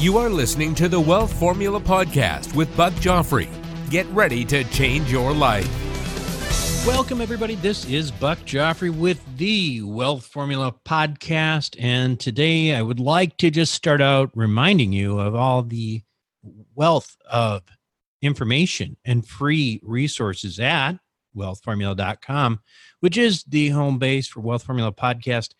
You are listening to the Wealth Formula Podcast with Buck Joffrey. Get ready to change your life. Welcome, everybody. This is Buck Joffrey with the Wealth Formula Podcast. And today I would like to just start out reminding you of all the wealth of information and free resources at wealthformula.com, which is the home base for Wealth Formula Podcast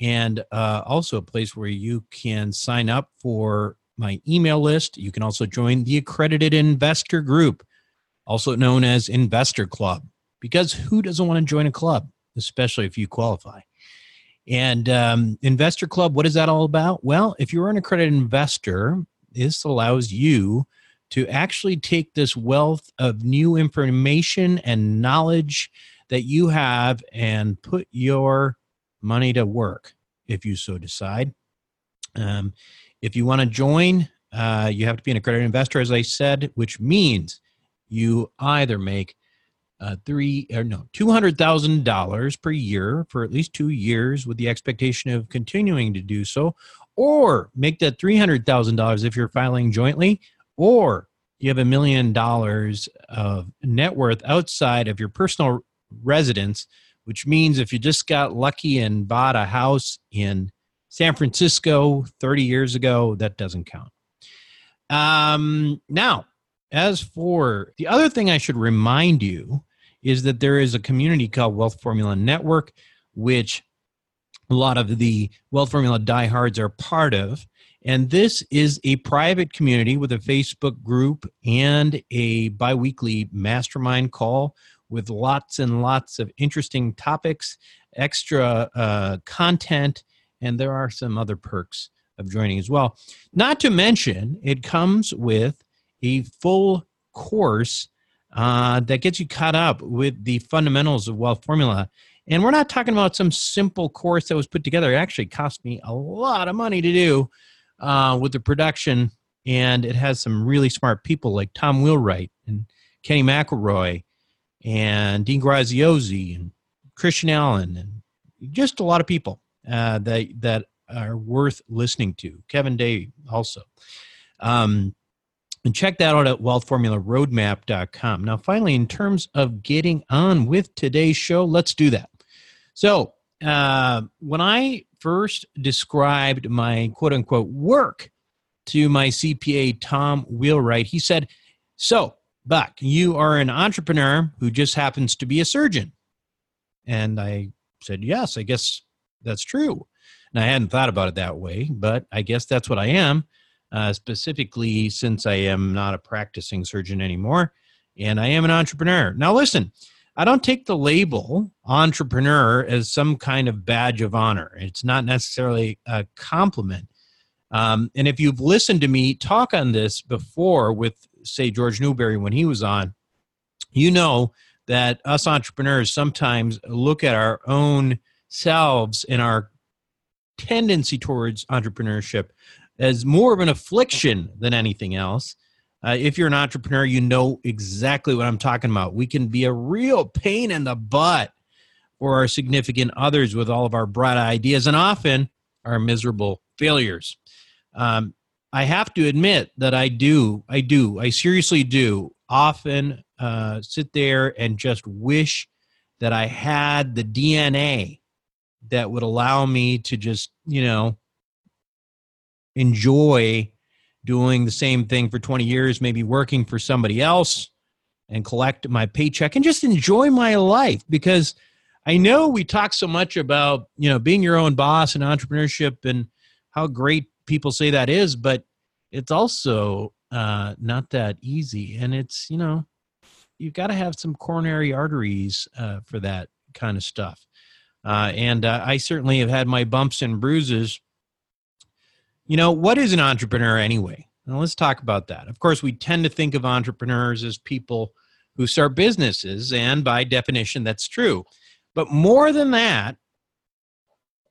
and uh, also a place where you can sign up for my email list. You can also join the accredited investor group, also known as Investor Club, because who doesn't want to join a club, especially if you qualify? And um, Investor Club, what is that all about? Well, if you're an accredited investor, this allows you to actually take this wealth of new information and knowledge that you have and put your money to work if you so decide. Um, if you want to join, uh, you have to be an accredited investor, as I said, which means you either make uh, three or no two hundred thousand dollars per year for at least two years, with the expectation of continuing to do so, or make that three hundred thousand dollars if you're filing jointly, or you have a million dollars of net worth outside of your personal residence, which means if you just got lucky and bought a house in San Francisco 30 years ago, that doesn't count. Um, now, as for the other thing I should remind you is that there is a community called Wealth Formula Network, which a lot of the Wealth Formula diehards are part of. And this is a private community with a Facebook group and a biweekly mastermind call with lots and lots of interesting topics, extra uh, content, and there are some other perks of joining as well. Not to mention, it comes with a full course uh, that gets you caught up with the fundamentals of wealth formula. And we're not talking about some simple course that was put together. It actually cost me a lot of money to do uh, with the production. And it has some really smart people like Tom Wheelwright and Kenny McElroy and Dean Graziosi and Christian Allen and just a lot of people uh, that that are worth listening to. Kevin Day also. Um, and check that out at wealthformularoadmap.com. Now, finally, in terms of getting on with today's show, let's do that. So, uh, when I first described my quote unquote work to my CPA, Tom Wheelwright, he said, So, Buck, you are an entrepreneur who just happens to be a surgeon. And I said, Yes, I guess that's true. And I hadn't thought about it that way, but I guess that's what I am, uh, specifically since I am not a practicing surgeon anymore and I am an entrepreneur. Now, listen, I don't take the label entrepreneur as some kind of badge of honor. It's not necessarily a compliment. Um, and if you've listened to me talk on this before with, say, George Newberry when he was on, you know that us entrepreneurs sometimes look at our own selves and our tendency towards entrepreneurship as more of an affliction than anything else. Uh, if you're an entrepreneur, you know exactly what I'm talking about. We can be a real pain in the butt for our significant others with all of our bright ideas and often our miserable failures. Um, I have to admit that I do, I do, I seriously do often uh, sit there and just wish that I had the DNA that would allow me to just, you know, enjoy doing the same thing for 20 years, maybe working for somebody else and collect my paycheck and just enjoy my life. Because I know we talk so much about, you know, being your own boss and entrepreneurship and how great people say that is, but it's also uh, not that easy. And it's, you know, you've got to have some coronary arteries uh, for that kind of stuff. Uh, and uh, I certainly have had my bumps and bruises. You know, what is an entrepreneur anyway? Now, let's talk about that. Of course, we tend to think of entrepreneurs as people who start businesses, and by definition, that's true. But more than that,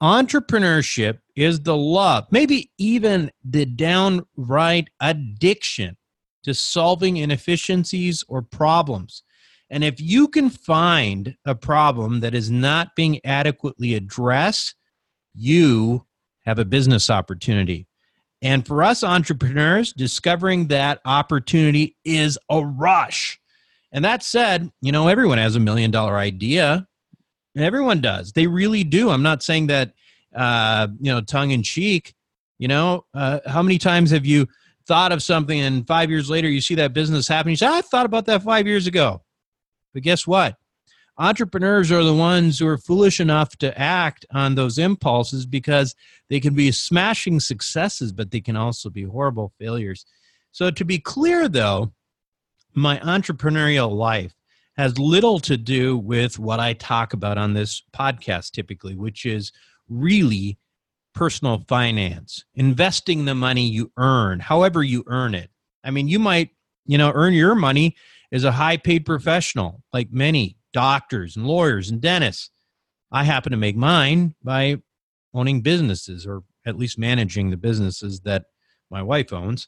entrepreneurship is the love, maybe even the downright addiction to solving inefficiencies or problems. And if you can find a problem that is not being adequately addressed, you have a business opportunity. And for us entrepreneurs, discovering that opportunity is a rush. And that said, you know, everyone has a million dollar idea. Everyone does. They really do. I'm not saying that, uh, you know, tongue in cheek. You know, uh, how many times have you thought of something and five years later you see that business happen? You say, I thought about that five years ago. But guess what? Entrepreneurs are the ones who are foolish enough to act on those impulses because they can be smashing successes, but they can also be horrible failures. So, to be clear though, my entrepreneurial life has little to do with what I talk about on this podcast typically, which is really personal finance, investing the money you earn, however you earn it. I mean, you might, you know, earn your money as a high paid professional, like many doctors and lawyers and dentists. I happen to make mine by owning businesses or at least managing the businesses that my wife owns.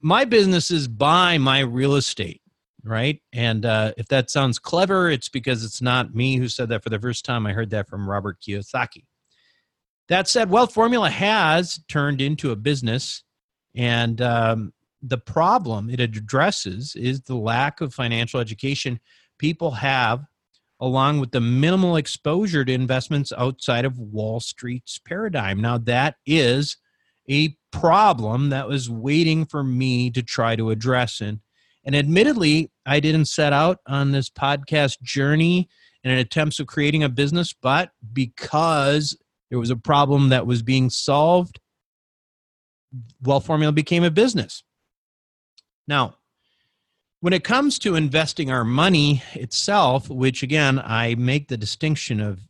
My businesses buy my real estate right? And uh, if that sounds clever, it's because it's not me who said that for the first time. I heard that from Robert Kiyosaki. That said, Wealth Formula has turned into a business, and um, the problem it addresses is the lack of financial education people have, along with the minimal exposure to investments outside of Wall Street's paradigm. Now, that is a problem that was waiting for me to try to address. And and admittedly, I didn't set out on this podcast journey in an attempt of creating a business, but because there was a problem that was being solved, Wealth Formula became a business. Now, when it comes to investing our money itself, which again, I make the distinction of,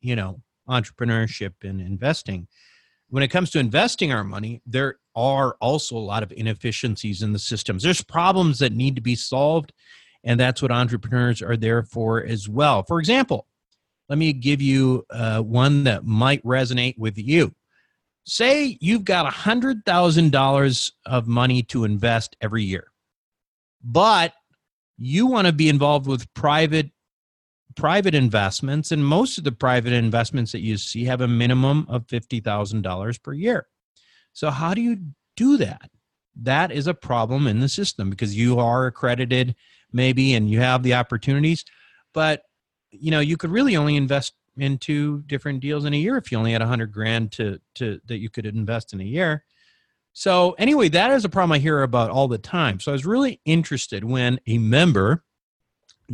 you know, entrepreneurship and investing, when it comes to investing our money, there are also a lot of inefficiencies in the systems. There's problems that need to be solved, and that's what entrepreneurs are there for as well. For example, let me give you uh, one that might resonate with you. Say you've got $100,000 of money to invest every year, but you want to be involved with private private investments, and most of the private investments that you see have a minimum of $50,000 per year. So, how do you do that? That is a problem in the system because you are accredited, maybe, and you have the opportunities, but you know you could really only invest in two different deals in a year if you only had a hundred grand to to that you could invest in a year. So anyway, that is a problem I hear about all the time. So I was really interested when a member,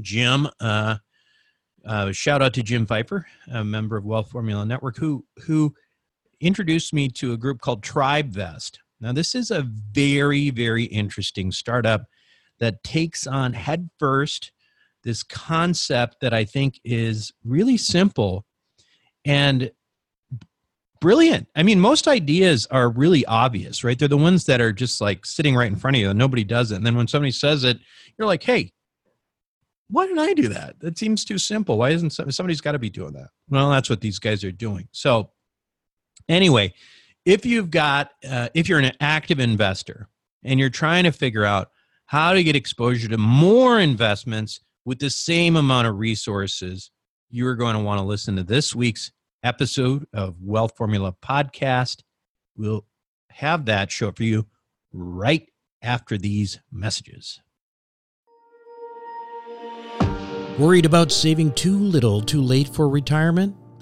Jim, uh, uh, shout out to Jim Pfeiffer, a member of Wealth Formula Network, who who introduced me to a group called TribeVest. Now, this is a very very interesting startup that takes on headfirst this concept that I think is really simple and brilliant. I mean, most ideas are really obvious, right? They're the ones that are just like sitting right in front of you and nobody does it. And then when somebody says it, you're like, hey, why didn't I do that? That seems too simple. Why isn't somebody's got to be doing that? Well, that's what these guys are doing. So, anyway, if you've got, uh, if you're an active investor and you're trying to figure out how to get exposure to more investments with the same amount of resources, you are going to want to listen to this week's episode of Wealth Formula Podcast. We'll have that show for you right after these messages. Worried about saving too little too late for retirement?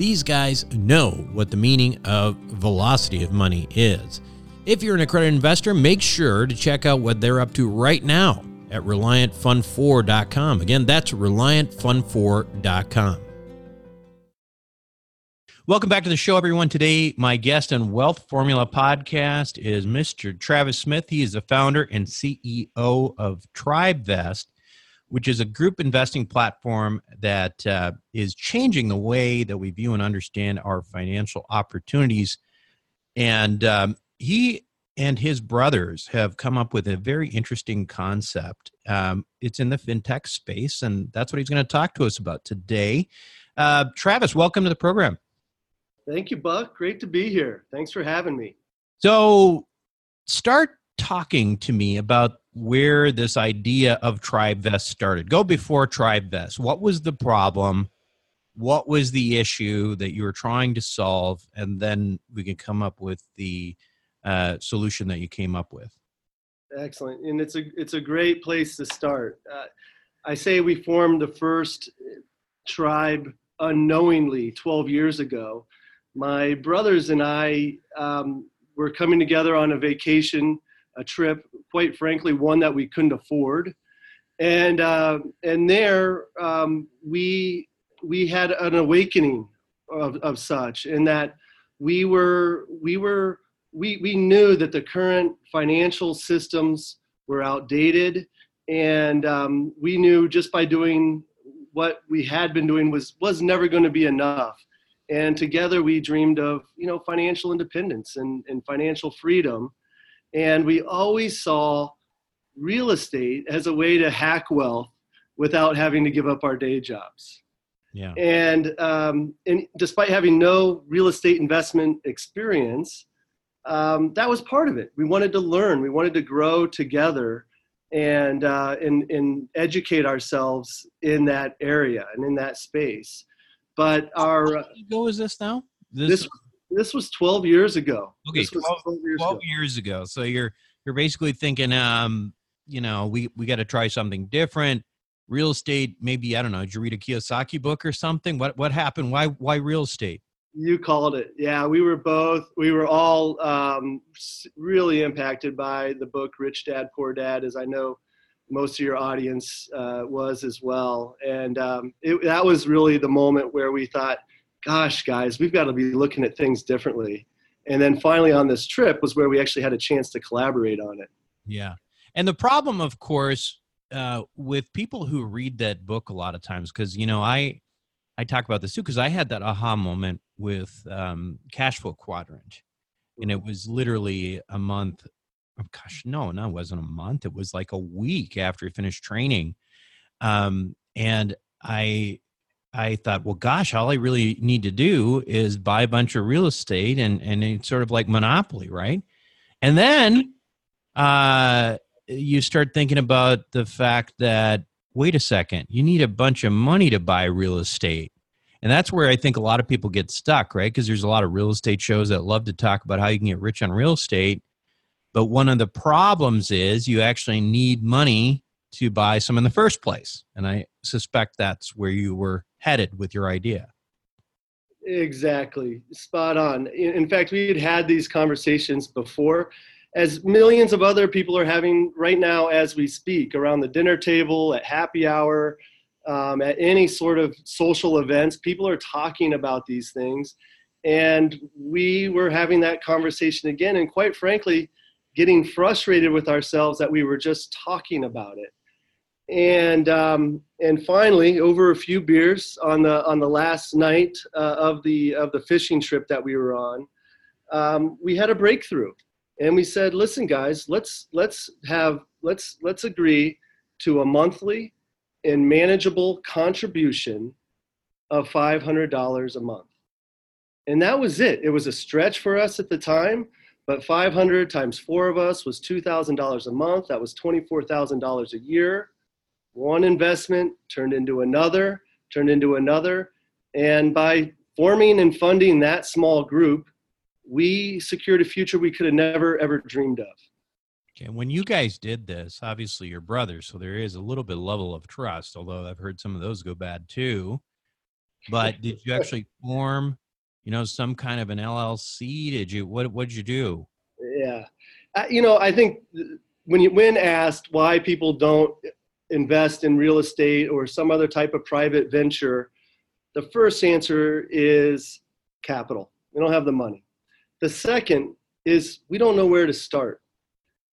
these guys know what the meaning of velocity of money is. If you're an accredited investor, make sure to check out what they're up to right now at ReliantFund4.com. Again, that's ReliantFund4.com. Welcome back to the show, everyone. Today, my guest on Wealth Formula Podcast is Mr. Travis Smith. He is the founder and CEO of TribeVest which is a group investing platform that uh, is changing the way that we view and understand our financial opportunities. And um, he and his brothers have come up with a very interesting concept. Um, it's in the fintech space, and that's what he's going to talk to us about today. Uh, Travis, welcome to the program. Thank you, Buck. Great to be here. Thanks for having me. So, start talking to me about where this idea of TribeVest started. Go before TribeVest. What was the problem? What was the issue that you were trying to solve? And then we can come up with the uh, solution that you came up with. Excellent, and it's a it's a great place to start. Uh, I say we formed the first tribe unknowingly 12 years ago. My brothers and I um, were coming together on a vacation a trip, quite frankly, one that we couldn't afford. And uh, and there um, we we had an awakening of, of such, in that we were we were we we knew that the current financial systems were outdated, and um, we knew just by doing what we had been doing was was never going to be enough. And together we dreamed of you know financial independence and, and financial freedom and we always saw real estate as a way to hack wealth without having to give up our day jobs. Yeah. And um, and despite having no real estate investment experience, um, that was part of it. We wanted to learn. We wanted to grow together and uh, and and educate ourselves in that area and in that space. But our how long ago is this now? This, this this was 12 years ago. Okay, 12, 12, years, 12 ago. years ago. So you're you're basically thinking, um, you know, we we got to try something different. Real estate, maybe I don't know. Did you read a Kiyosaki book or something? What what happened? Why why real estate? You called it. Yeah, we were both. We were all um, really impacted by the book Rich Dad Poor Dad, as I know most of your audience uh, was as well. And um, it, that was really the moment where we thought, gosh, guys, we've got to be looking at things differently. And then finally on this trip was where we actually had a chance to collaborate on it. Yeah. And the problem, of course, uh, with people who read that book a lot of times, because, you know, I, I talk about this too, because I had that aha moment with um, Cash Flow Quadrant. And it was literally a month. Oh, gosh, no, no, it wasn't a month. It was like a week after I finished training. Um, and I I thought, well, gosh, all I really need to do is buy a bunch of real estate and and it's sort of like monopoly, right? And then uh, you start thinking about the fact that wait a second, you need a bunch of money to buy real estate. And that's where I think a lot of people get stuck, right? Because there's a lot of real estate shows that love to talk about how you can get rich on real estate. But one of the problems is you actually need money to buy some in the first place. And I suspect that's where you were headed with your idea. Exactly, spot on. In, fact, we had had these conversations before, as millions of other people are having right now as we speak around the dinner table, at happy hour, um, at any sort of social events. People are talking about these things. And we were having that conversation again, and quite frankly, getting frustrated with ourselves that we were just talking about it. And um, and finally, over a few beers on the on the last night uh, of the of the fishing trip that we were on, um, we had a breakthrough, and we said, "Listen, guys, let's let's have let's let's agree to a monthly and manageable contribution of five hundred dollars a month." And that was it. It was a stretch for us at the time, but 500 times four of us was $2,000 a month. That was $24,000 a year. One investment turned into another, turned into another. And by forming and funding that small group, we secured a future we could have never, ever dreamed of. Okay. When you guys did this, obviously you're brothers, so there is a little bit level of trust, although I've heard some of those go bad too. But did you actually form you know, some kind of an LLC? Did you what what did you do? Yeah, uh, you know, I think when you when asked why people don't invest in real estate or some other type of private venture, the first answer is capital. We don't have the money. The second is we don't know where to start,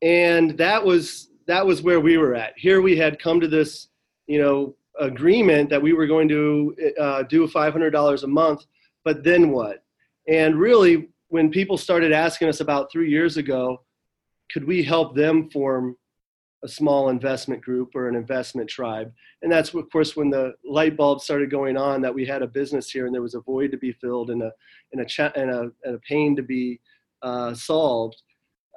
and that was that was where we were at. Here we had come to this, you know, agreement that we were going to uh, do $500 a month but then what? And really, when people started asking us about three years ago, could we help them form a small investment group or an investment tribe? And that's, of course, when the light bulb started going on that we had a business here and there was a void to be filled and a, and a, cha- and a, and a pain to be uh, solved.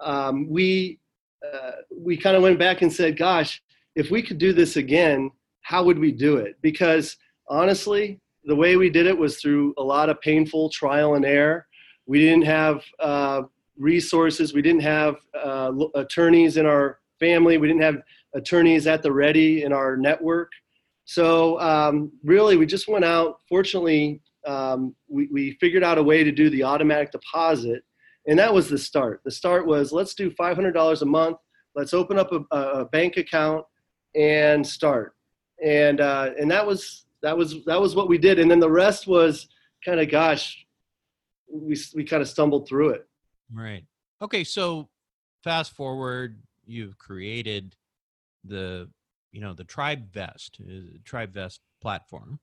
Um, we, uh, we kind of went back and said, gosh, if we could do this again, how would we do it? Because honestly, the way we did it was through a lot of painful trial and error. We didn't have uh, resources. We didn't have uh, attorneys in our family. We didn't have attorneys at the ready in our network. So um, really, we just went out. Fortunately, um, we, we figured out a way to do the automatic deposit, and that was the start. The start was let's do $500 a month. Let's open up a, a bank account and start. And uh, and that was that was that was what we did, and then the rest was kind of gosh, we we kind of stumbled through it. Right. Okay. So fast forward, you've created the you know the Tribe Vest, uh, Tribe Vest platform.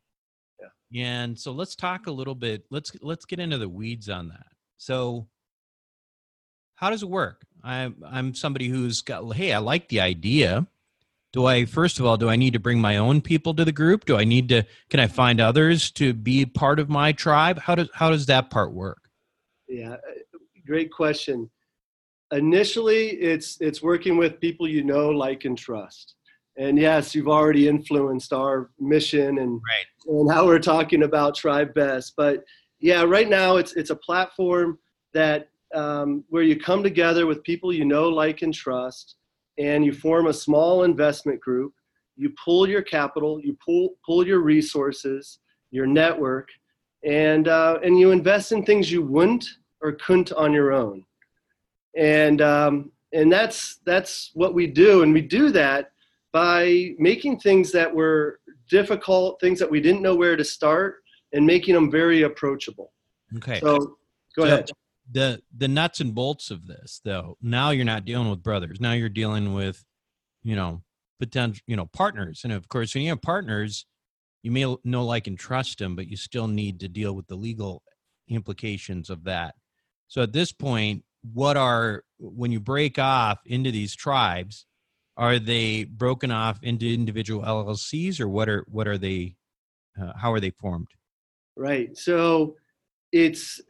Yeah. And so let's talk a little bit. Let's let's get into the weeds on that. So how does it work? I'm I'm somebody who's got hey, I like the idea do i first of all do i need to bring my own people to the group do i need to can i find others to be part of my tribe how does how does that part work yeah uh, great question initially it's it's working with people you know like and trust and yes you've already influenced our mission and right. and how we're talking about TribeVest but yeah right now it's it's a platform that um, where you come together with people you know like and trust and you form a small investment group. You pool your capital, you pool, pool your resources, your network, and, uh, and you invest in things you wouldn't or couldn't on your own. And, um, and that's, that's what we do. And we do that by making things that were difficult, things that we didn't know where to start, and making them very approachable. Okay. So go so, ahead the the nuts and bolts of this though now you're not dealing with brothers now you're dealing with you know potential you know partners and of course when you have partners you may know like and trust them but you still need to deal with the legal implications of that so at this point what are when you break off into these tribes are they broken off into individual llcs or what are what are they uh, how are they formed? Right so it's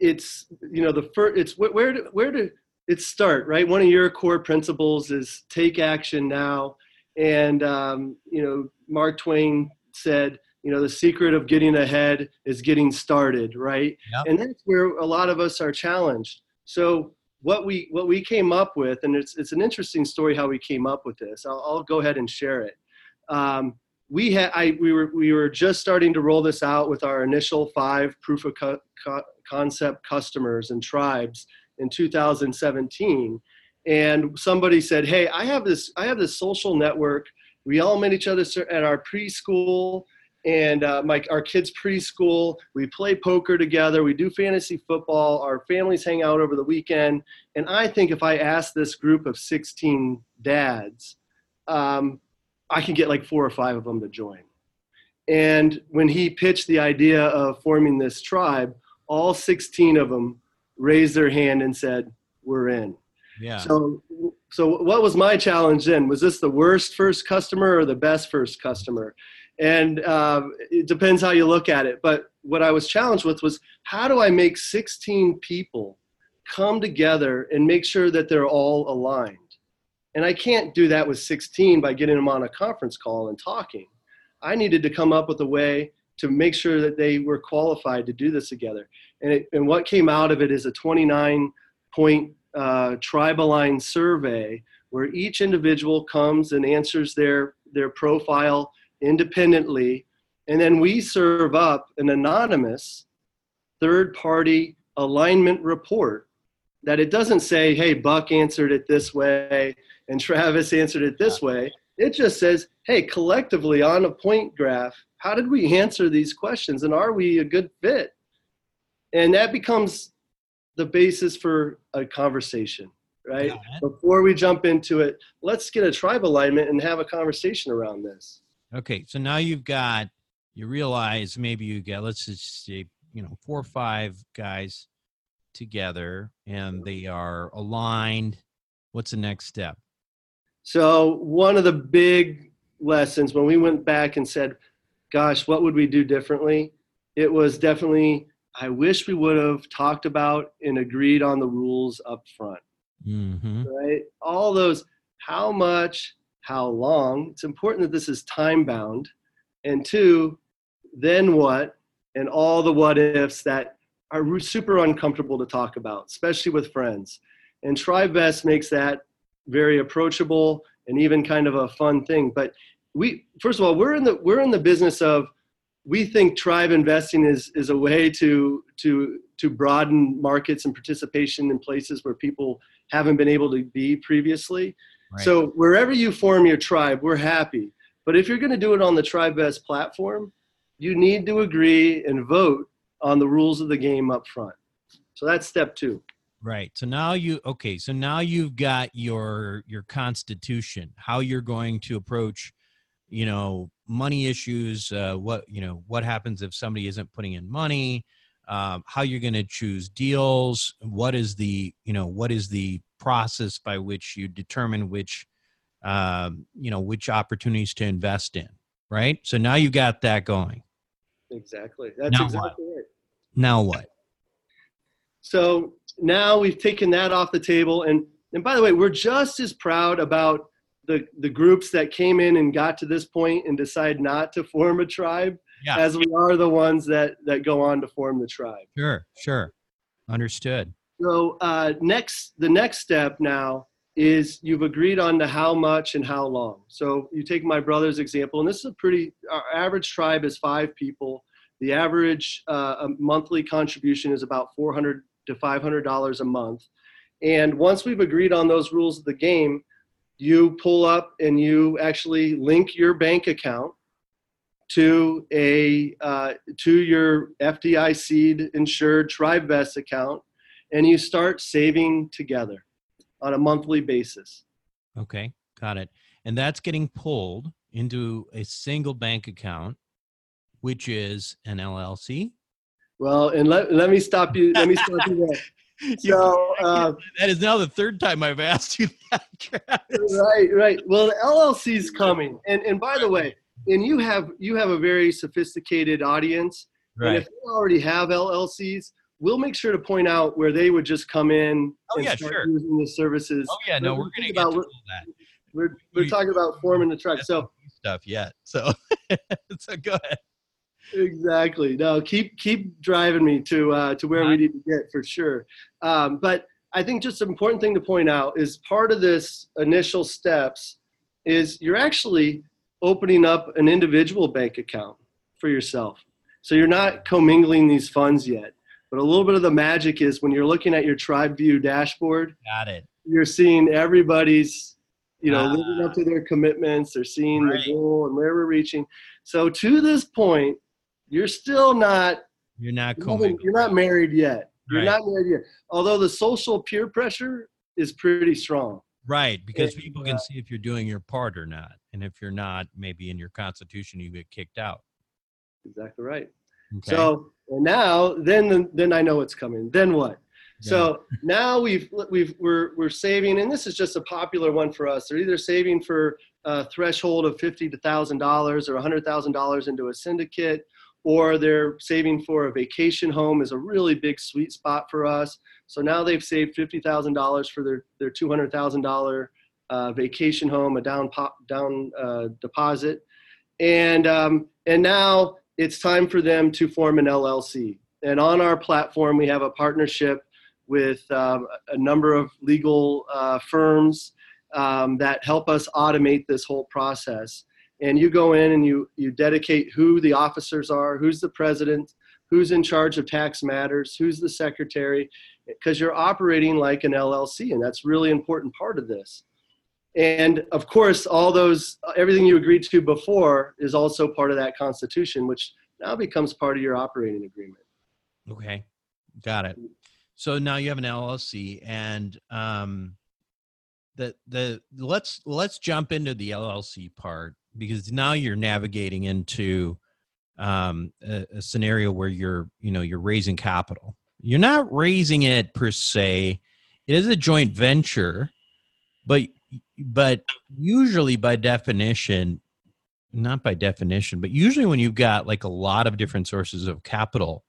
it's you know the first it's where where to it start right? One of your core principles is take action now. And um, you know mark twain said you know the secret of getting ahead is getting started right? Yep. and that's where a lot of us are challenged so what we what we came up with and it's it's an interesting story how we came up with this. I'll, I'll go ahead and share it. Um, we had I we were we were just starting to roll this out with our initial five proof of co- co- concept customers and tribes in 2017 and somebody said hey i have this i have this social network. We all met each other at our preschool and uh, my our kids preschool we play poker together we do fantasy football our families hang out over the weekend. And i think if i ask this group of 16 dads um, i can get like four or five of them to join. And when he pitched the idea of forming this tribe all 16 of them raised their hand and said we're in. Yeah. so so what was my challenge then? Was this the worst first customer or the best first customer and uh, it depends how you look at it. But what i was challenged with was how do i make 16 people come together and make sure that they're all aligned? And i can't do that with 16 by getting them on a conference call and talking. I needed to come up with a way to make sure that they were qualified to do this together. And, it, and what came out of it is a 29 point uh, tribe aligned survey where each individual comes and answers their their profile independently and then we serve up an anonymous third party alignment report that it doesn't say hey buck answered it this way and travis answered it this way. It just says hey collectively on a point graph how did we answer these questions and are we a good fit? And that becomes the basis for a conversation right? Before we jump into it let's get a tribe alignment and have a conversation around this Okay, so now you've got you realize maybe you get let's just say you know four or five guys together and they are aligned. What's the next step? So one of the big lessons when we went back and said, "Gosh, what would we do differently?" It was definitely, I wish we would have talked about and agreed on the rules up front. Mm-hmm. Right? All those, how much, how long. It's important that this is time bound, and two, then what, and all the what ifs that are super uncomfortable to talk about, especially with friends. And TribeVest makes that very approachable and even kind of a fun thing. But we, first of all, we're in the we're in the business of we think tribe investing is is a way to to to broaden markets and participation in places where people haven't been able to be previously. Right. So wherever you form your tribe, we're happy. But if you're going to do it on the TribeVest platform, you need to agree and vote on the rules of the game up front. So that's step two. Right. So now you okay, so now you've got your your constitution, how you're going to approach, you know, money issues, uh what, you know, what happens if somebody isn't putting in money, um how you're going to choose deals, what is the, you know, what is the process by which you determine which um, you know, which opportunities to invest in, right? So now you got that going. Exactly. That's Now exactly it. Now what? So now we've taken that off the table. And, and by the way, we're just as proud about the, the groups that came in and got to this point and decide not to form a tribe Yeah. as we are the ones that, that go on to form the tribe. Sure, sure. Understood. So uh, next, the next step now is you've agreed on the how much and how long. So you take my brother's example, and this is a pretty. Our average tribe is five people. The average uh, monthly contribution is about four hundred to five hundred dollars a month. And once we've agreed on those rules of the game, you pull up and you actually link your bank account to a uh, to your FDIC insured TribeVest account, and you start saving together on a monthly basis. Okay, got it. And that's getting pulled into a single bank account, which is an LLC. Well, and let, let me stop you. Let me stop you there. So, uh, that is now the third time I've asked you that. Right, right. Well, the LLC is coming, and and by the way, and you have you have a very sophisticated audience, and if you already have LLCs, we'll make sure to point out where they would just come in Oh, and yeah, start sure. using the services. Oh yeah, no, we're we gonna get about to all that. We're we're we- talking about forming the tribe. So stuff yet. So, so go ahead. exactly. No, keep keep driving me to uh, to where we need to get for sure. Um, but I think just an important thing to point out is part of this initial steps is you're actually opening up an individual bank account for yourself. So you're not commingling these funds yet. But a little bit of the magic is when you're looking at your tribe view dashboard, got it. You're seeing everybody's, you know, living up to their commitments. They're seeing right. the goal and where we're reaching. So to this point, you're still not. You're not. You're, you're not married yet. You're right. not married yet. Although the social peer pressure is pretty strong. Right, because and, people can uh, see if you're doing your part or not, and if you're not, maybe in your constitution you get kicked out. Exactly right. Okay. So and now, then, then I know it's coming. Then what? Yeah. So now we've we've we're we're saving, and this is just a popular one for us. They're either saving for a threshold of fifty to thousand dollars or a hundred thousand dollars into a syndicate, or they're saving for a vacation home is a really big sweet spot for us. So now they've saved fifty thousand dollars for their their two hundred thousand dollar uh, vacation home, a down pop, down uh, deposit, and um, and now it's time for them to form an LLC. And on our platform, we have a partnership with um, a number of legal uh, firms um, that help us automate this whole process. And you go in and you, you dedicate who the officers are, who's the president, who's in charge of tax matters, who's the secretary, because you're operating like an LLC, and that's really important part of this. And of course, all those, everything you agreed to before is also part of that constitution, which now becomes part of your operating agreement. Okay, got it. So now you have an LLC, and um, the the let's let's jump into the LLC part because now you're navigating into um, a, a scenario where you're you know you're raising capital. You're not raising it per se. It is a joint venture, but but usually by definition not by definition but usually when you've got like a lot of different sources of capital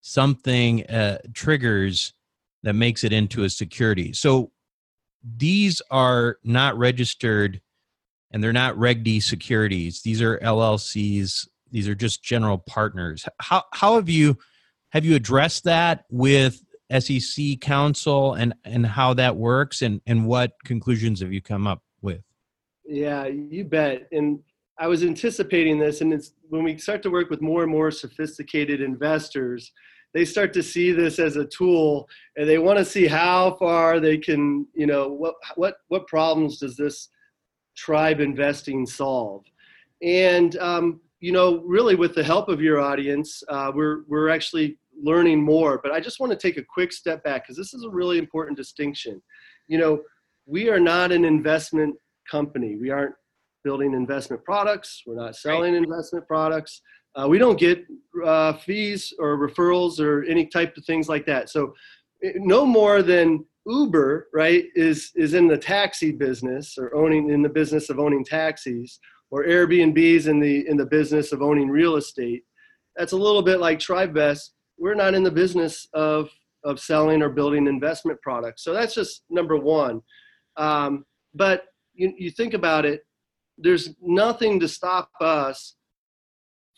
something uh, triggers that makes it into a security. So these are not registered and they're not reg d securities. These are llcs these are just general partners. How how have you have you addressed that with SEC counsel and and how that works and and what conclusions have you come up with? Yeah, you bet. And I was anticipating this, and it's when we start to work with more and more sophisticated investors, they start to see this as a tool, and they want to see how far they can, you know, what what what problems does this tribe investing solve? And um, you know, really, with the help of your audience, uh, we're we're actually learning more. But I just want to take a quick step back because this is a really important distinction. You know, we are not an investment company. We aren't building investment products. We're not selling right. investment products. Uh, we don't get uh, fees or referrals or any type of things like that. So, eh, no more than Uber, right, is is in the taxi business or owning in the business of owning taxis, or Airbnb's in the in the business of owning real estate. That's a little bit like TribeVest we're not in the business of of selling or building investment products. So that's just number one. Um, but you, you think about it, there's nothing to stop us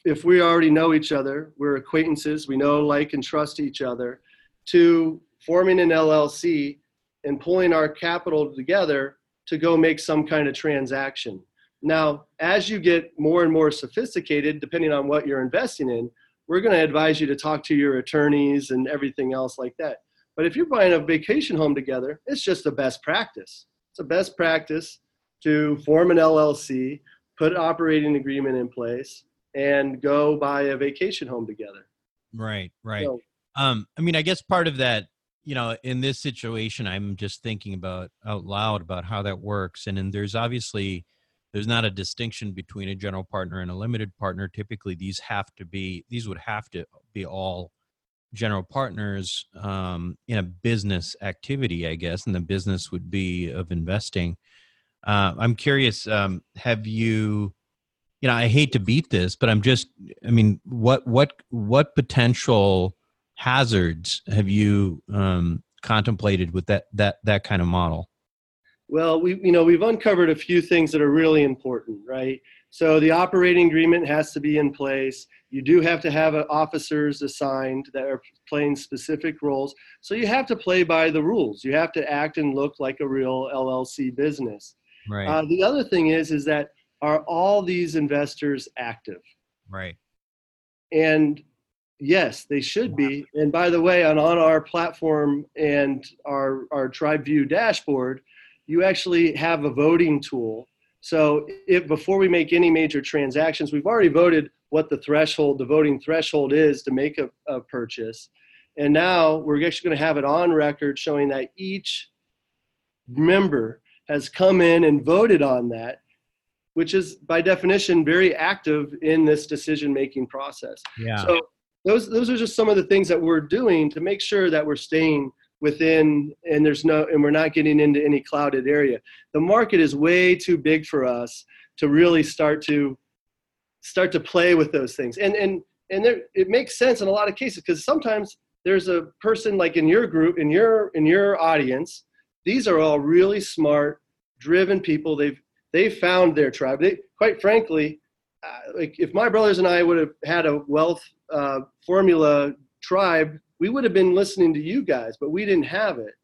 if we already know each other, we're acquaintances, we know, like, and trust each other, to forming an LLC and pulling our capital together to go make some kind of transaction. Now, as you get more and more sophisticated, depending on what you're investing in, we're going to advise you to talk to your attorneys and everything else like that. But if you're buying a vacation home together, it's just a best practice. It's a best practice to form an LLC, put an operating agreement in place, and go buy a vacation home together. Right, right. So, um, I mean, I guess part of that, you know, in this situation, I'm just thinking about out loud about how that works, and, and there's obviously there's not a distinction between a general partner and a limited partner. Typically these have to be these would have to be all general partners um, in a business activity i guess and the business would be of investing. Uh, i'm curious um, have you you know i hate to beat this but i'm just i mean what what what potential hazards have you um, contemplated with that that that kind of model well, we you know we've uncovered a few things that are really important, right? So the operating agreement has to be in place. You do have to have officers assigned that are playing specific roles. So you have to play by the rules. You have to act and look like a real LLC business. Right. Uh, the other thing is is that are all these investors active? Right. And yes, they should be. And by the way, on, on our platform and our, our Tribe View dashboard, you actually have a voting tool. So if before we make any major transactions, we've already voted what the threshold, the voting threshold is to make a, a purchase. And now we're actually going to have it on record showing that each member has come in and voted on that, which is by definition very active in this decision making process. Yeah. So those those are just some of the things that we're doing to make sure that we're staying within and there's no and we're not getting into any clouded area. The market is way too big for us to really start to start to play with those things. And and and there, it makes sense in a lot of cases because sometimes there's a person like in your group in your in your audience these are all really smart driven people they've they found their tribe they quite frankly uh, like if my brothers and i would have had a wealth uh, formula tribe we would have been listening to you guys but we didn't have it.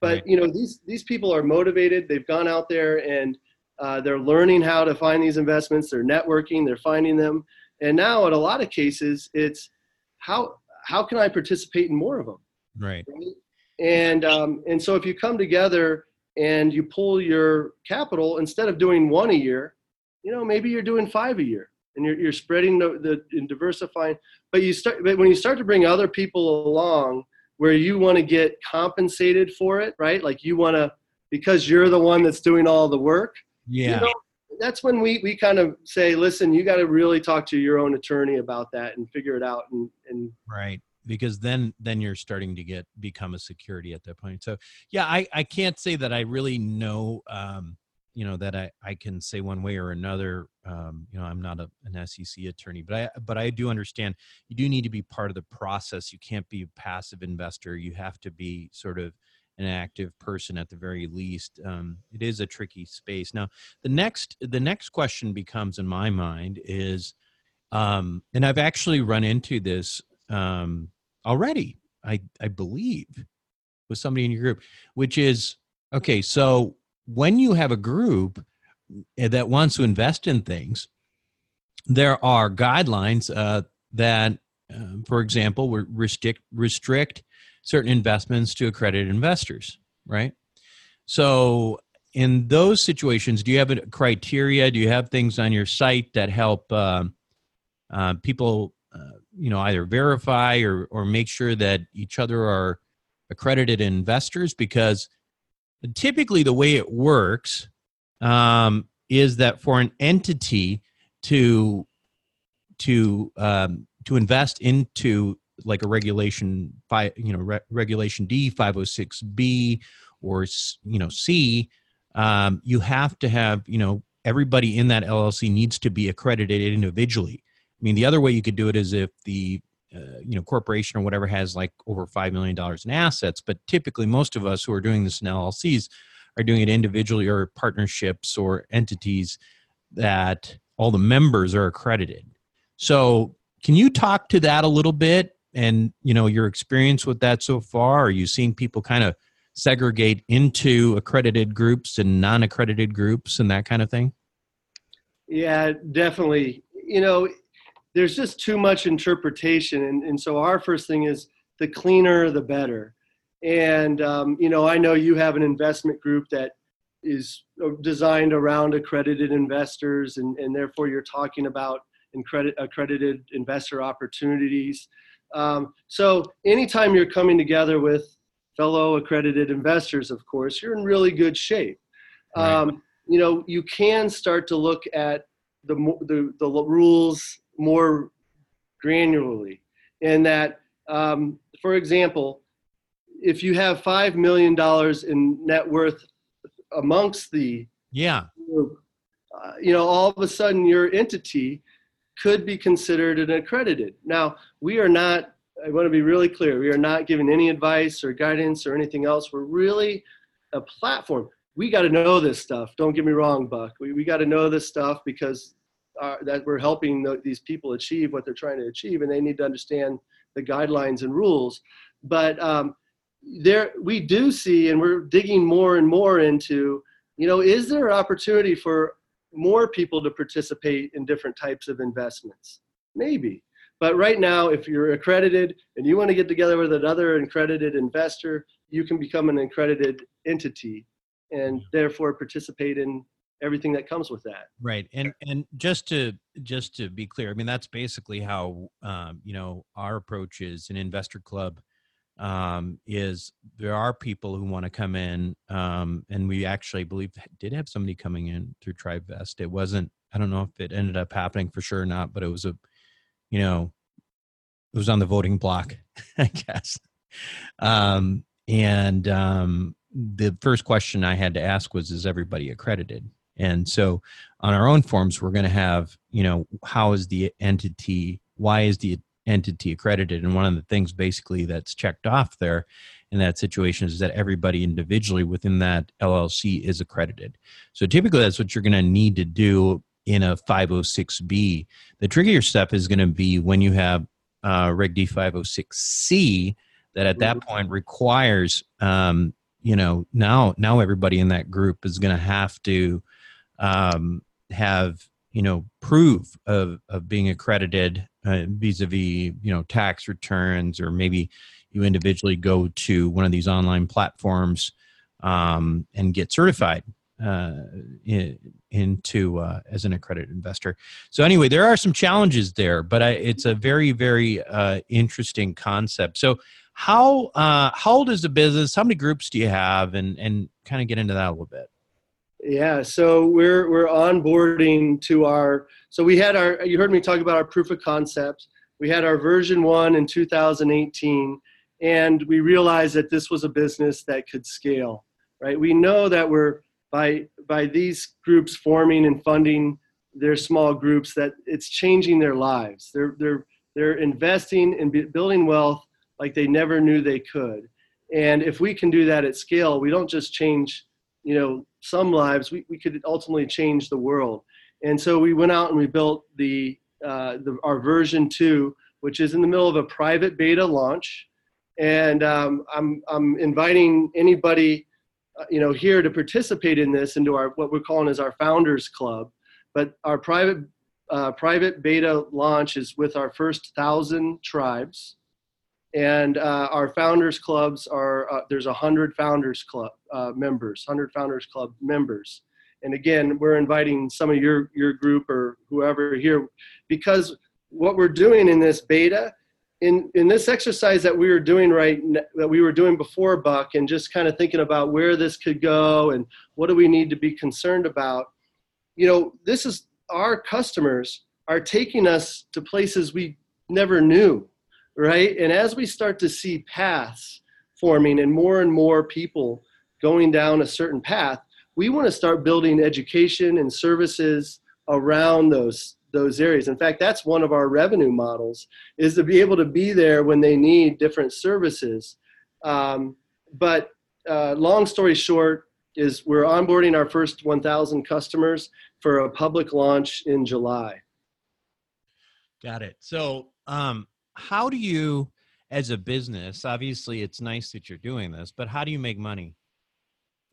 But Right. you know these these people are motivated. They've gone out there and uh, they're learning how to find these investments. They're networking. They're finding them. And now in a lot of cases it's how how can i participate in more of them? Right. right? And um, and so if you come together and you pull your capital instead of doing one a year, you know maybe you're doing five a year, and you're you're spreading the, the and diversifying. But you start but when you start to bring other people along where you want to get compensated for it, right? Like you want to because you're the one that's doing all the work. you Yeah. know, that's when we, we kind of say, listen, you got to really talk to your own attorney about that and figure it out and, and right because then then you're starting to get become a security at that point so yeah i i can't say that i really know um you know that i i can say one way or another um you know i'm not a, an sec attorney but i but i do understand you do need to be part of the process you can't be a passive investor you have to be sort of an active person at the very least um, it is a tricky space. Now the next the next question becomes in my mind is um, and i've actually run into this um, already i i believe with somebody in your group which is okay so when you have a group eh, that wants to invest in things there are guidelines uh, that um, for example restrict restrict certain investments to accredited investors right? So in those situations do you have a criteria? Do you have things on your site that help um, uh, people uh, you know either verify or or make sure that each other are accredited investors? Because typically the way it works um, is that for an entity to to um, to invest into like a regulation by you know re- regulation D 506B or you know C um, you have to have you know everybody in that LLC needs to be accredited individually. I mean, the other way you could do it is if the uh, you know corporation or whatever has like over five million dollars in assets. But typically, most of us who are doing this in LLCs are doing it individually or partnerships or entities that all the members are accredited. So, can you talk to that a little bit? And you know your experience with that so far. Are you seeing people kind of segregate into accredited groups and non-accredited groups and that kind of thing? Yeah, definitely. You know, there's just too much interpretation. And, and so our first thing is the cleaner, the better. And, um, you know, I know you have an investment group that is uh, designed around accredited investors, and, and therefore you're talking about accredit, accredited investor opportunities. Um, so anytime you're coming together with fellow accredited investors, of course, you're in really good shape. Right. Um, you know, you can start to look at the, the, the rules more granularly in that, um, for example, if you have $5 million in net worth amongst the Yeah, group, uh, you know, all of a sudden your entity could be considered an accredited. Now, we are not, I want to be really clear, we are not giving any advice or guidance or anything else. We're really a platform. We got to know this stuff. Don't get me wrong, Buck. We, we got to know this stuff because uh, that we're helping the, these people achieve what they're trying to achieve, and they need to understand the guidelines and rules. But um, there, we do see, and we're digging more and more into, you know, is there an opportunity for more people to participate in different types of investments? Maybe. But right now, if you're accredited and you want to get together with another accredited investor, you can become an accredited entity and therefore participate in everything that comes with that. Right. And and just to just to be clear, I mean that's basically how um, you know our approach is an investor club um, is there are people who want to come in, um, and we actually believe did have somebody coming in through TribeVest. It wasn't. I don't know if it ended up happening for sure or not, but it was a, you know, it was on the voting block, I guess. Um, and um, the first question I had to ask was, "Is everybody accredited?" And so, on our own forms, we're going to have, you know, how is the entity? Why is the entity accredited. And one of the things basically that's checked off there in that situation is that everybody individually within that LLC is accredited. So typically that's what you're going to need to do in a 506B. The trickier step is going to be when you have uh, Reg D 506C that at that mm-hmm. point requires, um, you know, now now everybody in that group is going to have to um, have you know proof of of being accredited uh, vis-a-vis you know tax returns or maybe you individually go to one of these online platforms um, and get certified uh, in, into uh, as an accredited investor. So anyway, there are some challenges there, but I, it's a very very uh, interesting concept. So how uh, how old is the business? How many groups do you have? And and kind of get into that a little bit. Yeah, so we're we're onboarding to our. So we had our. You heard me talk about our proof of concept. We had our version one in 2018, and we realized that this was a business that could scale. Right. We know that we're by by these groups forming and funding their small groups that it's changing their lives. They're they're they're investing in building wealth like they never knew they could. And if we can do that at scale, we don't just change you know some lives we, we could ultimately change the world. And so we went out and we built the, uh, the our version 2 which is in the middle of a private beta launch. And um, I'm, I'm inviting anybody uh, you know here to participate in this into our what we're calling as our founders club. But our private uh, private beta launch is with our first thousand tribes and uh, our founders clubs are uh, there's a hundred founders club uh, members, hundred founders club members, and again we're inviting some of your your group or whoever here because what we're doing in this beta in in this exercise that we were doing right that we were doing before buck and just kind of thinking about where this could go and what do we need to be concerned about you know this is our customers are taking us to places we never knew right? And as we start to see paths forming and more and more people going down a certain path, we want to start building education and services around those those areas. In fact, that's one of our revenue models is to be able to be there when they need different services. Um, but uh, long story short is we're onboarding our first 1,000 customers for a public launch in July. Got it. So um, how do you as a business obviously it's nice that you're doing this but how do you make money?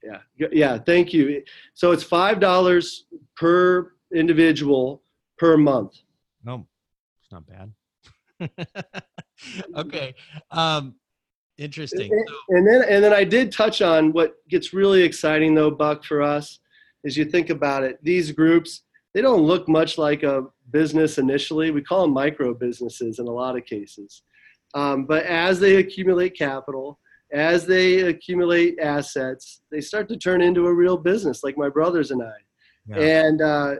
Yeah yeah thank you. So it's five dollars per individual per month. No it's not bad. Okay um interesting and, and then and then i did touch on what gets really exciting though buck for us is you think about it these groups they don't look much like a business initially. We call them micro businesses in a lot of cases. Um, but as they accumulate capital, as they accumulate assets, they start to turn into a real business, like my brothers and I. Yeah. And uh,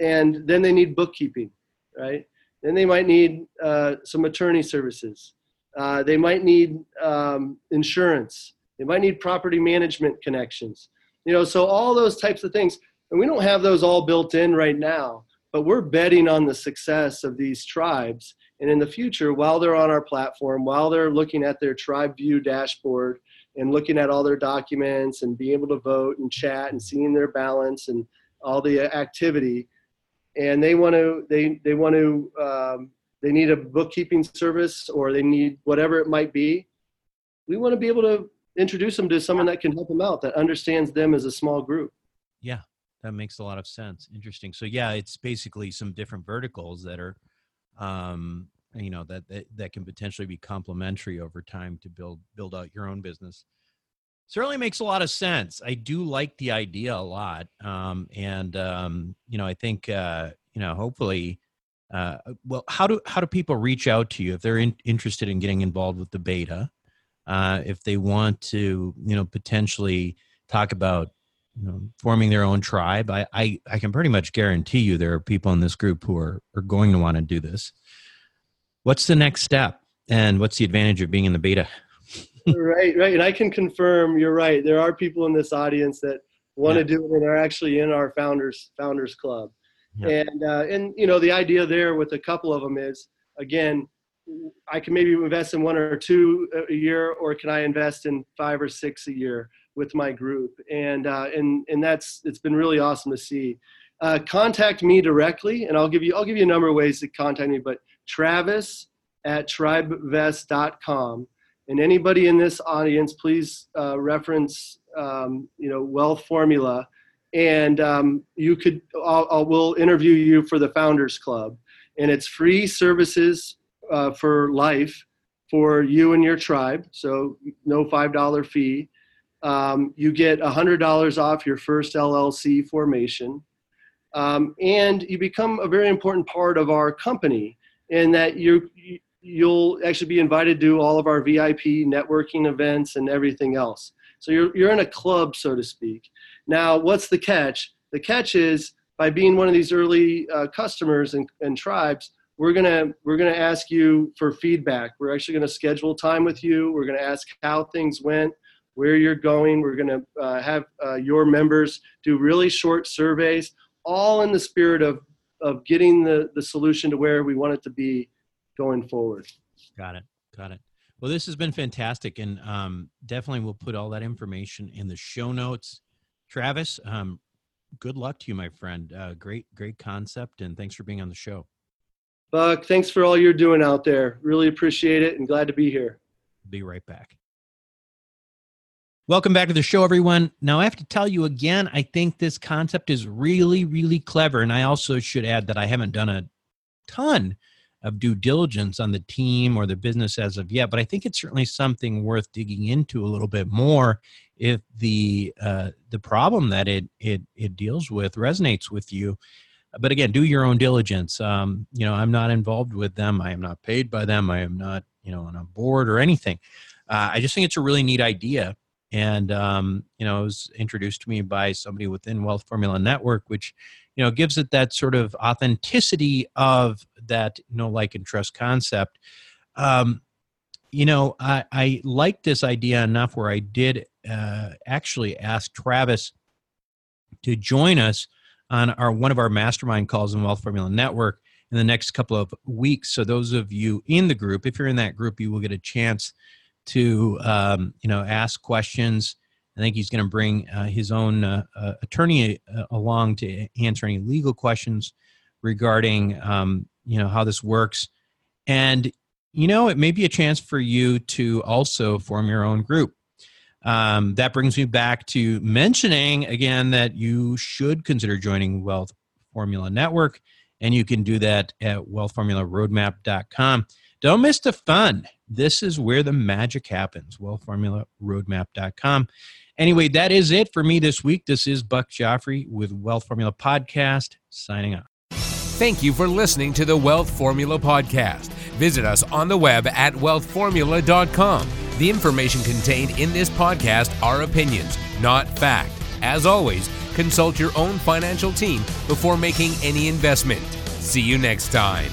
and then they need bookkeeping, right? Then they might need uh, some attorney services. Uh, they might need um, insurance. They might need property management connections. You know, so all those types of things. And we don't have those all built in right now, but we're betting on the success of these tribes. And in the future, while they're on our platform, while they're looking at their tribe view dashboard and looking at all their documents and being able to vote and chat and seeing their balance and all the activity, and they want to they they want to um, they need a bookkeeping service or they need whatever it might be we want to be able to introduce them to someone that can help them out that understands them as a small group yeah that makes a lot of sense. Interesting. So yeah, it's basically some different verticals that are, um, you know, that, that that can potentially be complementary over time to build build out your own business. Certainly makes a lot of sense. I do like the idea a lot, um, and um, you know, I think uh, you know, hopefully, uh, well, how do how do people reach out to you if they're in, interested in getting involved with the beta? Uh, if they want to, you know, potentially talk about you know, forming their own tribe. I, I, I can pretty much guarantee you there are people in this group who are, are going to want to do this. What's the next step? And what's the advantage of being in the beta? right, right. And I can confirm you're right. There are people in this audience that want yeah. to do it and are actually in our founders founders club. Yeah. And uh, and you know the idea there with a couple of them is again I can maybe invest in one or two a year, or can I invest in five or six a year? With my group, and uh, and and that's it's been really awesome to see. Uh, contact me directly, and I'll give you I'll give you a number of ways to contact me. But Travis at tribevest.com, and anybody in this audience, please uh, reference um, you know Wealth Formula, and um, you could I'll, I'll, we'll interview you for the Founders Club, and it's free services uh, for life for you and your tribe, so no five dollar fee um, you get $100 off your first LLC formation. Um, and you become a very important part of our company in that you you'll actually be invited to all of our VIP networking events and everything else. So you're, you're in a club, so to speak. Now, what's the catch? The catch is by being one of these early uh, customers and, and tribes, we're gonna we're gonna ask you for feedback. We're actually gonna schedule time with you. We're gonna ask how things went where you're going. We're going to uh, have uh, your members do really short surveys, all in the spirit of, of getting the, the solution to where we want it to be going forward. Got it. Got it. Well, this has been fantastic, and um, definitely we'll put all that information in the show notes. Travis, um, good luck to you, my friend. Uh, great, great concept, and thanks for being on the show. Buck, thanks for all you're doing out there. Really appreciate it, and glad to be here. Be right back. Welcome back to the show, everyone. Now, I have to tell you again, I think this concept is really, really clever. And I also should add that I haven't done a ton of due diligence on the team or the business as of yet, but I think it's certainly something worth digging into a little bit more if the uh, the problem that it it it deals with resonates with you. But again, do your own diligence. Um, you know, I'm not involved with them. I am not paid by them. I am not you know on a board or anything. Uh, I just think it's a really neat idea and um, you know it was introduced to me by somebody within wealth formula network which you know gives it that sort of authenticity of that you know like and trust concept. Um, you know i i like this idea enough where i did uh, actually ask travis to join us on our one of our mastermind calls in wealth formula network in the next couple of weeks. So those of you in the group if you're in that group you will get a chance to um, you know ask questions. I think he's going to bring uh, his own uh, uh, attorney uh, along to answer any legal questions regarding um, you know how this works, and you know it may be a chance for you to also form your own group. Um, that brings me back to mentioning again that you should consider joining Wealth Formula Network, and you can do that at wealthformularoadmap.com. Don't miss the fun. This is where the magic happens. WealthFormulaRoadmap.com. Anyway, that is it for me this week. This is Buck Joffrey with Wealth Formula Podcast signing off. Thank you for listening to the Wealth Formula Podcast. Visit us on the web at wealthformula.com. The information contained in this podcast are opinions, not fact. As always, consult your own financial team before making any investment. See you next time.